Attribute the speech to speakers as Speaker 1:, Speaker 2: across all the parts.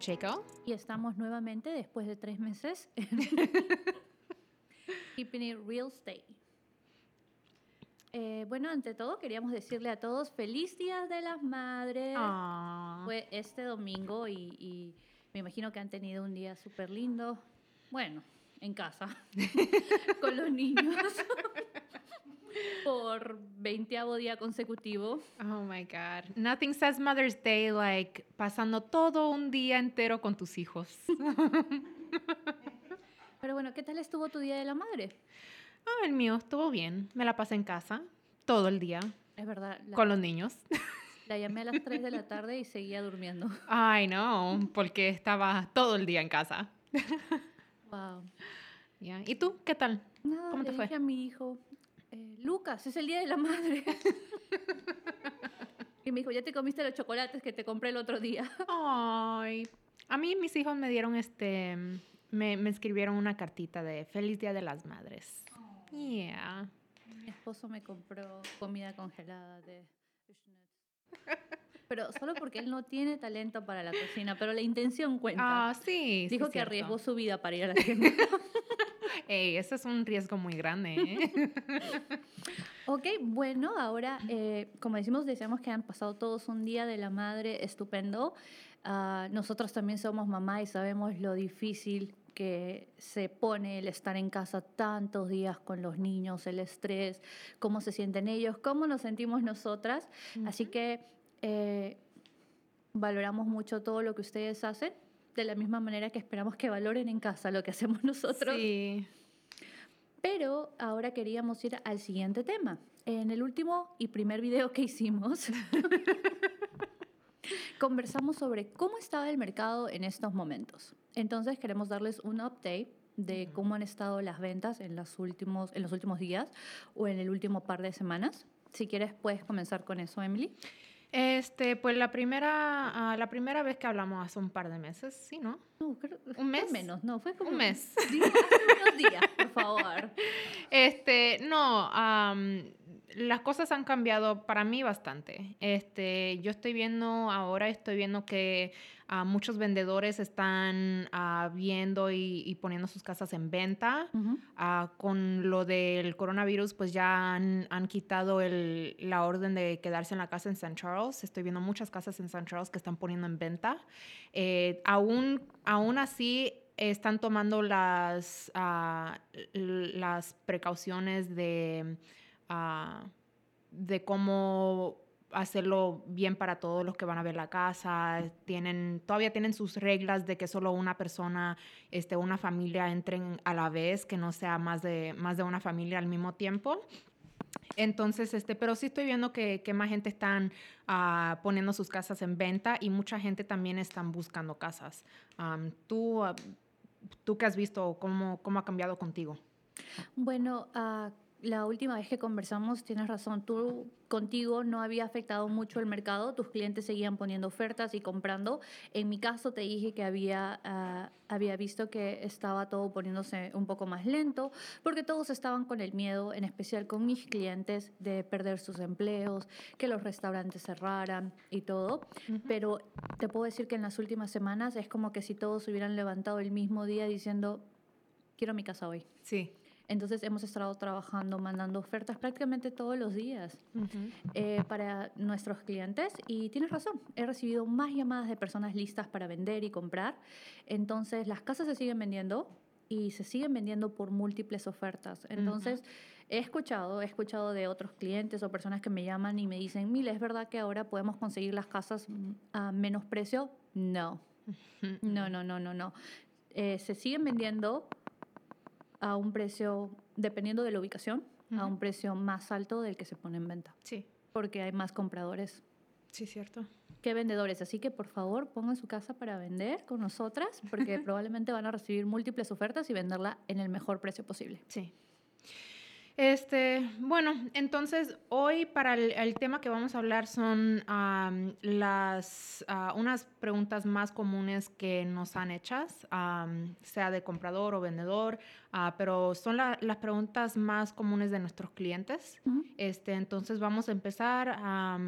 Speaker 1: Pacheco.
Speaker 2: Y estamos nuevamente después de tres meses en Keeping It Real Estate. Eh, bueno, ante todo queríamos decirle a todos feliz Día de las Madres.
Speaker 1: Aww.
Speaker 2: Fue este domingo y, y me imagino que han tenido un día súper lindo. Bueno, en casa, con los niños, por veinteavo día consecutivo.
Speaker 1: Oh my God. Nothing says Mother's Day like pasando todo un día entero con tus hijos.
Speaker 2: Pero bueno, ¿qué tal estuvo tu Día de la Madre?
Speaker 1: Ah, el mío estuvo bien. Me la pasé en casa todo el día
Speaker 2: Es verdad, la,
Speaker 1: con los niños.
Speaker 2: la llamé a las 3 de la tarde y seguía durmiendo.
Speaker 1: Ay, no, porque estaba todo el día en casa.
Speaker 2: Wow.
Speaker 1: Ya. ¿Y tú? ¿Qué tal?
Speaker 2: Nada,
Speaker 1: ¿Cómo te
Speaker 2: le
Speaker 1: fue?
Speaker 2: dije a mi hijo, eh, Lucas, es el Día de la Madre. y me dijo, ya te comiste los chocolates que te compré el otro día.
Speaker 1: Ay, a mí mis hijos me dieron este, me, me escribieron una cartita de Feliz Día de las Madres. Yeah.
Speaker 2: Mi esposo me compró comida congelada de Pero solo porque él no tiene talento para la cocina, pero la intención cuenta.
Speaker 1: Ah, sí.
Speaker 2: Dijo que
Speaker 1: cierto.
Speaker 2: arriesgó su vida para ir a la tienda.
Speaker 1: Ey, ese es un riesgo muy grande, ¿eh?
Speaker 2: ok, bueno, ahora, eh, como decimos, deseamos que han pasado todos un día de la madre estupendo. Ah, nosotros también somos mamá y sabemos lo difícil que se pone el estar en casa tantos días con los niños, el estrés, cómo se sienten ellos, cómo nos sentimos nosotras. Así que eh, valoramos mucho todo lo que ustedes hacen, de la misma manera que esperamos que valoren en casa lo que hacemos nosotros.
Speaker 1: Sí.
Speaker 2: Pero ahora queríamos ir al siguiente tema. En el último y primer video que hicimos, conversamos sobre cómo estaba el mercado en estos momentos. Entonces queremos darles un update de cómo han estado las ventas en los últimos, en los últimos días o en el último par de semanas. Si quieres, puedes comenzar con eso, Emily.
Speaker 1: Este, pues la primera, ah, la primera vez que hablamos hace un par de meses, sí, ¿no?
Speaker 2: No, creo-
Speaker 1: ¿Un mes?
Speaker 2: menos, no, fue como
Speaker 1: Un mes.
Speaker 2: Hace unos días, por favor.
Speaker 1: Este, no, las cosas han cambiado para mí bastante. Este, yo estoy viendo ahora, estoy viendo que ah, muchos vendedores están ah, viendo y, y poniendo sus casas en venta. Ah, con lo del coronavirus, pues ya han, han quitado el- la orden de quedarse en la casa en St. Charles. Estoy viendo muchas casas en St. Charles que están poniendo en venta. Eh, aún, aún así, están tomando las, ah, las precauciones de, ah, de cómo hacerlo bien para todos los que van a ver la casa. Tienen, todavía tienen sus reglas de que solo una persona, este, una familia entren a la vez, que no sea más de, más de una familia al mismo tiempo. Entonces, este, pero sí estoy viendo que, que más gente están ah, poniendo sus casas en venta y mucha gente también están buscando casas. Am, ¿tú, ah, ¿Tú qué has visto? ¿Cómo, cómo ha cambiado contigo?
Speaker 2: Bueno, ah, la última vez que conversamos, tienes razón, tú contigo no había afectado mucho el mercado, tus clientes seguían poniendo ofertas y comprando. En mi caso te dije que había, ah, había visto que estaba todo poniéndose un poco más lento, porque todos estaban con el miedo, en especial con mis clientes, de perder sus empleos, que los restaurantes cerraran y todo. Pero te puedo decir que en las últimas semanas es como que si todos hubieran levantado el mismo día diciendo, quiero mi casa hoy.
Speaker 1: Sí.
Speaker 2: Entonces hemos estado trabajando, mandando ofertas prácticamente todos los días eh, para nuestros clientes y tienes razón, he recibido más llamadas de personas listas para vender y comprar. Entonces las casas se siguen vendiendo y se siguen vendiendo por múltiples ofertas. Entonces he escuchado, he escuchado de otros clientes o personas que me llaman y me dicen, Mila, ¿es verdad que ahora podemos conseguir las casas mm, a menos precio? No, no, no, no, no, no. Eh, se siguen vendiendo a un precio, dependiendo de la ubicación, a un precio más alto del que se pone en venta,
Speaker 1: Sí,
Speaker 2: porque hay más compradores
Speaker 1: sí, cierto.
Speaker 2: que vendedores. Así que por favor pongan su casa para vender con nosotras, porque probablemente van a recibir múltiples ofertas y venderla en el mejor precio posible.
Speaker 1: Sí. Este, bueno, entonces hoy para el, tema que vamos a hablar son las ah, unas preguntas más comunes que nos han hechas, sea de comprador o vendedor, ah, pero son las preguntas más comunes de nuestros clientes. Este, entonces vamos a empezar,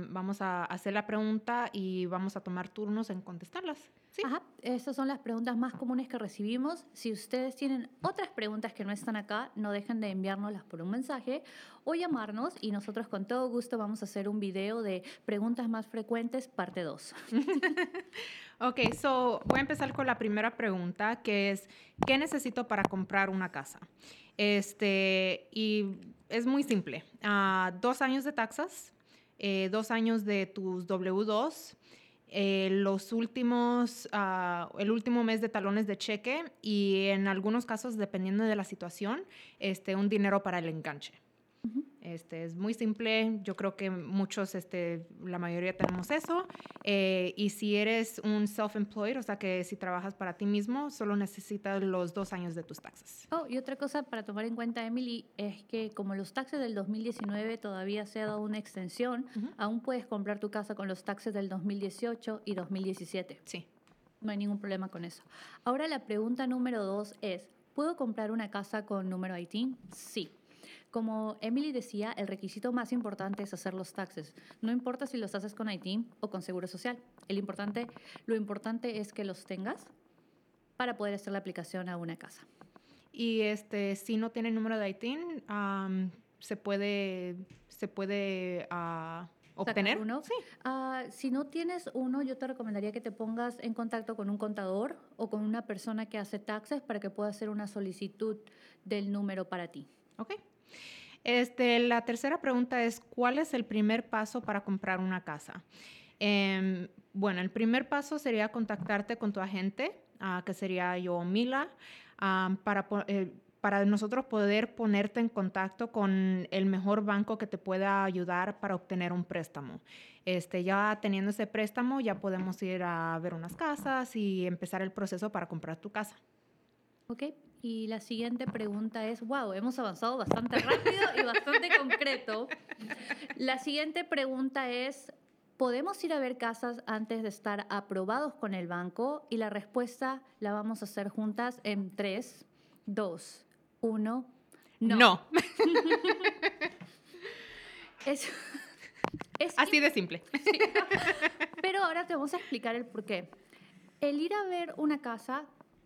Speaker 1: vamos a hacer la pregunta y vamos a tomar turnos en contestarlas.
Speaker 2: ¿Sí? Ajá, estas son las preguntas más comunes que recibimos. Si ustedes tienen otras preguntas que no están acá, no dejen de enviárnoslas por un mensaje o llamarnos y nosotros con todo gusto vamos a hacer un video de preguntas más frecuentes, parte 2.
Speaker 1: ok, so voy a empezar con la primera pregunta que es, ¿qué necesito para comprar una casa? Este, y es muy simple. Ah, dos años de taxas, eh, dos años de tus W2, eh, los últimos, ah, el último mes de talones de cheque y en algunos casos, dependiendo de la situación, este, un dinero para el enganche. Este, es muy simple, yo creo que muchos, este, la mayoría tenemos eso. Eh, y si eres un self-employed, o sea que si trabajas para ti mismo, solo necesitas los dos años de tus taxes.
Speaker 2: Oh, y otra cosa para tomar en cuenta, Emily, es que como los taxes del 2019 todavía se ha dado una extensión, aún puedes comprar tu casa con los taxes del 2018 y 2017.
Speaker 1: Sí.
Speaker 2: No hay ningún problema con eso. Ahora la pregunta número dos es, ¿puedo comprar una casa con número ITIN? Sí. Como Emily decía, el requisito más importante es hacer los taxes. No importa si los haces con ITIN o con Seguro Social. El importante, lo importante es que los tengas para poder hacer la aplicación a una casa.
Speaker 1: Y este, si no tiene número de ITIN, se puede, se puede uh, obtener.
Speaker 2: Uno.
Speaker 1: Sí.
Speaker 2: Uh, si no tienes uno, yo te recomendaría que te pongas en contacto con un contador o con una persona que hace taxes para que pueda hacer una solicitud del número para ti.
Speaker 1: Ok. Este, la tercera pregunta es, ¿cuál es el primer paso para comprar una casa? Em, bueno, el primer paso sería contactarte con tu agente, ah, que sería yo, Mila, ah, para, eh, para nosotros poder ponerte en contacto con el mejor banco que te pueda ayudar para obtener un préstamo. Este, ya teniendo ese préstamo, ya podemos ir a ver unas casas y empezar el proceso para comprar tu casa.
Speaker 2: Ok, y la siguiente pregunta es, wow, hemos avanzado bastante rápido y bastante concreto. La siguiente pregunta es, ¿podemos ir a ver casas antes de estar aprobados con el banco? Y la respuesta la vamos a hacer juntas en 3, 2, 1. No.
Speaker 1: No.
Speaker 2: es,
Speaker 1: Así de simple.
Speaker 2: Pero ahora te vamos a explicar el por qué. El ir a ver una casa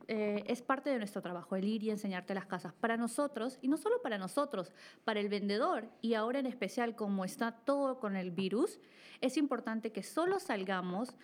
Speaker 2: eh, es parte de nuestro trabajo, el ir y enseñarte las casas. Para nosotros, y no solo para nosotros, para el vendedor, y ahora en especial como está todo con el virus, es importante que solo salgamos,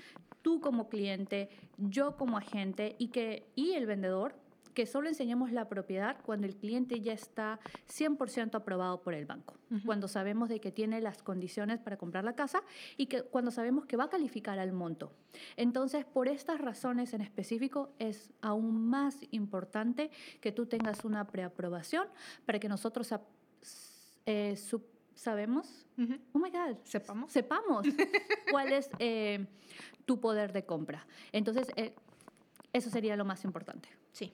Speaker 2: tú como cliente, yo como agente, y, que, y el vendedor que solo enseñemos la propiedad cuando el cliente ya está 100% aprobado por el banco, cuando sabemos de que tiene las condiciones para comprar la casa y que cuando sabemos que va a calificar al monto. Entonces, por estas razones en específico, es aún más importante que tú tengas una preaprobación para que nosotros eh, sabemos, oh my God,
Speaker 1: sepamos,
Speaker 2: sepamos cuál es eh, tu poder de compra. Entonces, eh, eso sería lo más importante.
Speaker 1: Sí.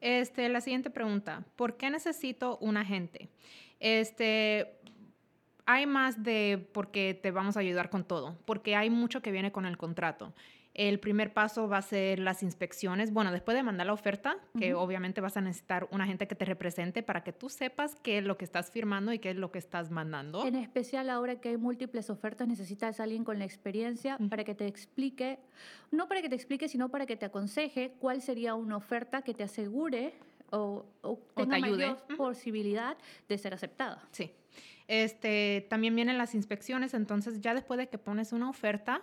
Speaker 1: Este, la siguiente pregunta. ¿Por qué necesito un agente? Este, hay más de porque te vamos a ayudar con todo, porque hay mucho que viene con el contrato. El primer paso va a ser las inspecciones. Bueno, después de mandar la oferta, que obviamente vas a necesitar un agente que te represente para que tú sepas qué es lo que estás firmando y qué es lo que estás mandando.
Speaker 2: En especial ahora que hay múltiples ofertas, necesitas a alguien con la experiencia para que te explique, no para que te explique, sino para que te aconseje cuál sería una oferta que te asegure o, tenga te ayude. mayor posibilidad de ser aceptada.
Speaker 1: Sí. Este, también vienen las inspecciones, entonces ya después de que pones una oferta,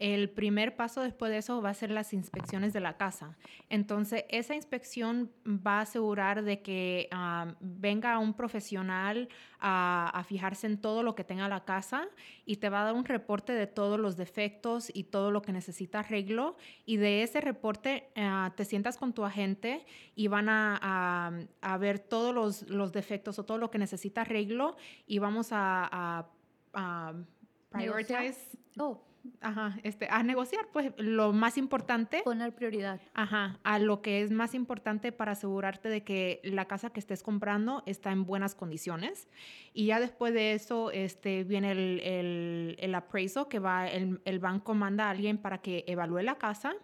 Speaker 1: el primer paso después de eso va a ser las inspecciones de la casa. Entonces, esa inspección va a asegurar de que ah, venga un profesional a, fijarse en todo lo que tenga la casa y te va a dar un reporte de todos los defectos y todo lo que necesita arreglo. Y de ese reporte ah, te sientas con tu agente y van a, ver todos los, defectos o todo lo que necesita arreglo y vamos a, prioritize.
Speaker 2: Oh
Speaker 1: ajá, este, a negociar, pues lo más importante.
Speaker 2: Poner prioridad.
Speaker 1: Ajá, a lo que es más importante para asegurarte de que la casa que estés comprando está en buenas condiciones. Y ya después de eso este, viene el, el, el appraisal que va, el, el banco manda a alguien para que evalúe la casa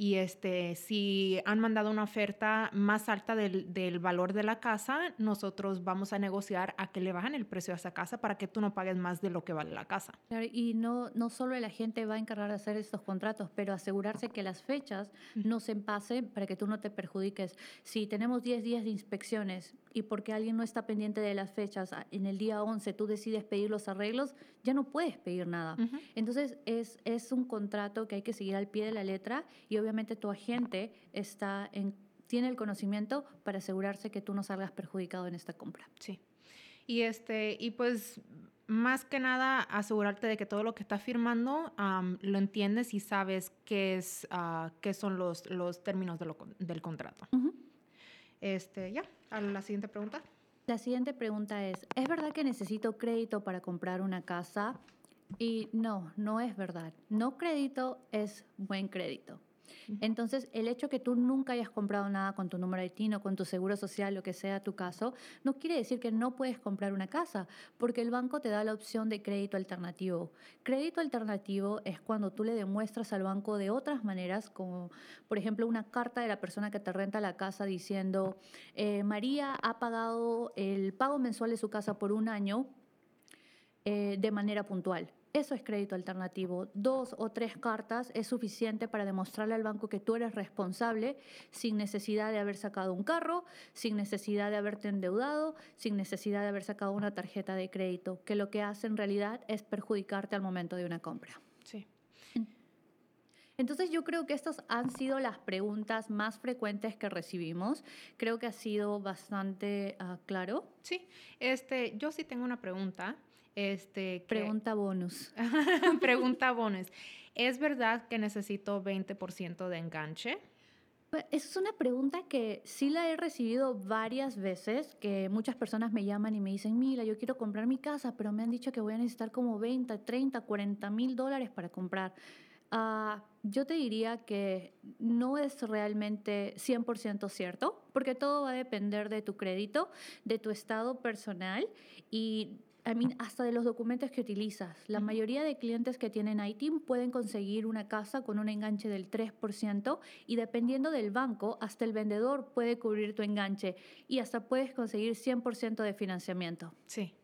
Speaker 1: y este, si han mandado una oferta más alta del, del, valor de la casa, nosotros vamos a negociar a que le bajen el precio a esa casa para que tú no pagues más de lo que vale la casa.
Speaker 2: Claro, y no, no solo el agente va a encargar de hacer estos contratos, pero asegurarse que las fechas no se pasen para que tú no te perjudiques. Si tenemos 10 días de inspecciones y porque alguien no está pendiente de las fechas, en el día 11 tú decides pedir los arreglos, ya no puedes pedir nada. Uh -huh. Entonces es, es un contrato que hay que seguir al pie de la letra y obviamente tu agente está en, tiene el conocimiento para asegurarse que tú no salgas perjudicado en esta compra.
Speaker 1: Sí. Y, este, y pues más que nada asegurarte de que todo lo que estás firmando um, lo entiendes y sabes qué, es, uh, qué son los, los términos de lo, del contrato. Uh -huh. Este, ya, a la siguiente pregunta.
Speaker 2: La siguiente pregunta es, ¿es verdad que necesito crédito para comprar una casa? Y no, no es verdad. No crédito es buen crédito. Entonces, el hecho que tú nunca hayas comprado nada con tu número de TIN o con tu seguro social, lo que sea tu caso, no quiere decir que no puedes comprar una casa, porque el banco te da la opción de crédito alternativo. Crédito alternativo es cuando tú le demuestras al banco de otras maneras, como por ejemplo una carta de la persona que te renta la casa diciendo, eh, María ha pagado el pago mensual de su casa por un año eh, de manera puntual. Eso es crédito alternativo. Dos o tres cartas es suficiente para demostrarle al banco que tú eres responsable sin necesidad de haber sacado un carro, sin necesidad de haberte endeudado, sin necesidad de haber sacado una tarjeta de crédito, que lo que hace en realidad es perjudicarte al momento de una compra. Entonces yo creo que estas han sido las preguntas más frecuentes que recibimos. Creo que ha sido bastante uh, claro.
Speaker 1: Sí, este, yo sí tengo una pregunta. Este, que...
Speaker 2: Pregunta bonus.
Speaker 1: Pregunta bonus. ¿Es verdad que necesito 20% de enganche?
Speaker 2: Esa es una pregunta que sí la he recibido varias veces, que muchas personas me llaman y me dicen, Mila, yo quiero comprar mi casa, pero me han dicho que voy a necesitar como 20, 30, 40 mil dólares para comprar. Uh, yo te diría que no es realmente 100% cierto, porque todo va a depender de tu crédito, de tu estado personal y I mean, hasta de los documentos que utilizas. La mayoría de clientes que tienen ITIN pueden conseguir una casa con un enganche del 3% y dependiendo del banco, hasta el vendedor puede cubrir tu enganche y hasta puedes conseguir 100% de financiamiento.
Speaker 1: Sí.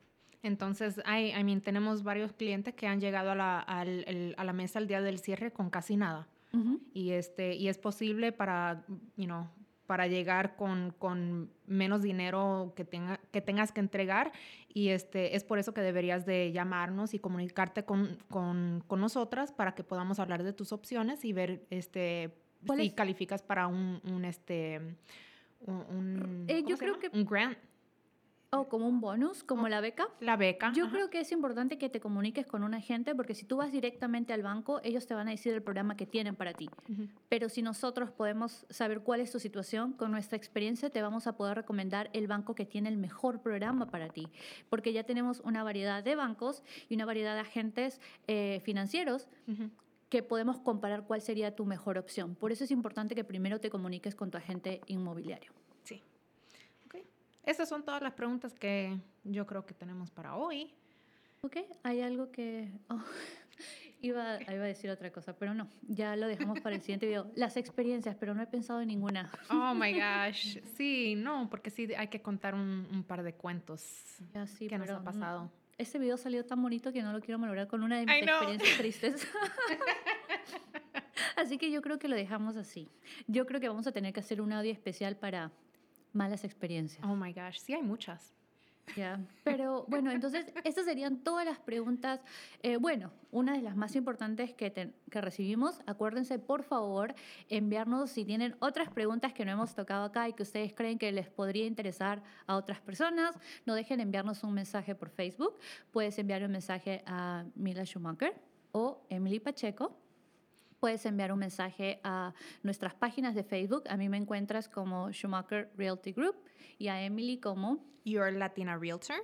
Speaker 1: Entonces, I, I mean, tenemos varios clientes que han llegado a la, el, a la mesa el día del cierre con casi nada. Uh -huh. y, este, y es posible para, you know, para llegar con, con menos dinero que, tenga, que tengas que entregar y este, es por eso que deberías de llamarnos y comunicarte con, con, con nosotras para que podamos hablar de tus opciones y ver este, si es? calificas para un, un este, un,
Speaker 2: eh, yo creo que
Speaker 1: un grant.
Speaker 2: O como un bonus, como la beca.
Speaker 1: La beca.
Speaker 2: Yo ajá. creo que es importante que te comuniques con un agente porque si tú vas directamente al banco, ellos te van a decir el programa que tienen para ti. Uh -huh. Pero si nosotros podemos saber cuál es tu situación, con nuestra experiencia te vamos a poder recomendar el banco que tiene el mejor programa para ti. Porque ya tenemos una variedad de bancos y una variedad de agentes eh, financieros. Uh -huh que podemos comparar cuál sería tu mejor opción. Por eso es importante que primero te comuniques con tu agente inmobiliario.
Speaker 1: Sí. Estas son todas las preguntas que yo creo que tenemos para hoy.
Speaker 2: Ok, hay algo que... Oh, iba, iba a decir otra cosa, pero no, ya lo dejamos para el siguiente video. Las experiencias, pero no he pensado en ninguna.
Speaker 1: Oh, my gosh. Sí, no, porque sí hay que contar un, un par de cuentos
Speaker 2: ya, sí,
Speaker 1: que nos ha pasado.
Speaker 2: Este video salió tan bonito que no lo quiero malograr con una de mis experiencias tristes. así que yo creo que lo dejamos así. Yo creo que vamos a tener que hacer un audio especial para malas experiencias.
Speaker 1: Oh my gosh, sí hay muchas.
Speaker 2: Ya, yeah. pero bueno, entonces estas serían todas las preguntas. Eh, bueno, una de las más importantes que, te, que recibimos, acuérdense por favor enviarnos si tienen otras preguntas que no hemos tocado acá y que ustedes creen que les podría interesar a otras personas, no dejen enviarnos un mensaje por Facebook. Puedes enviar un mensaje a Mila Schumacher o Emily Pacheco puedes enviar un mensaje a nuestras páginas de Facebook. A mí me encuentras como Schumacher Realty Group y a Emily como
Speaker 1: Your Latina Realtor.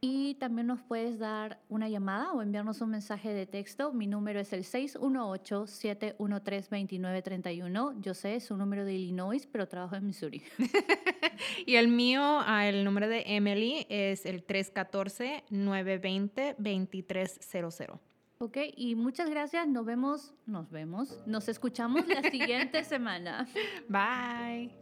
Speaker 2: Y también nos puedes dar una llamada o enviarnos un mensaje de texto. Mi número es el 618-713-2931. Yo sé, es un número de Illinois, pero trabajo en Missouri.
Speaker 1: y el mío, ah, el número de Emily es el 314-920-2300.
Speaker 2: Ok, y muchas gracias. Nos vemos, nos vemos, nos escuchamos la siguiente semana.
Speaker 1: Bye.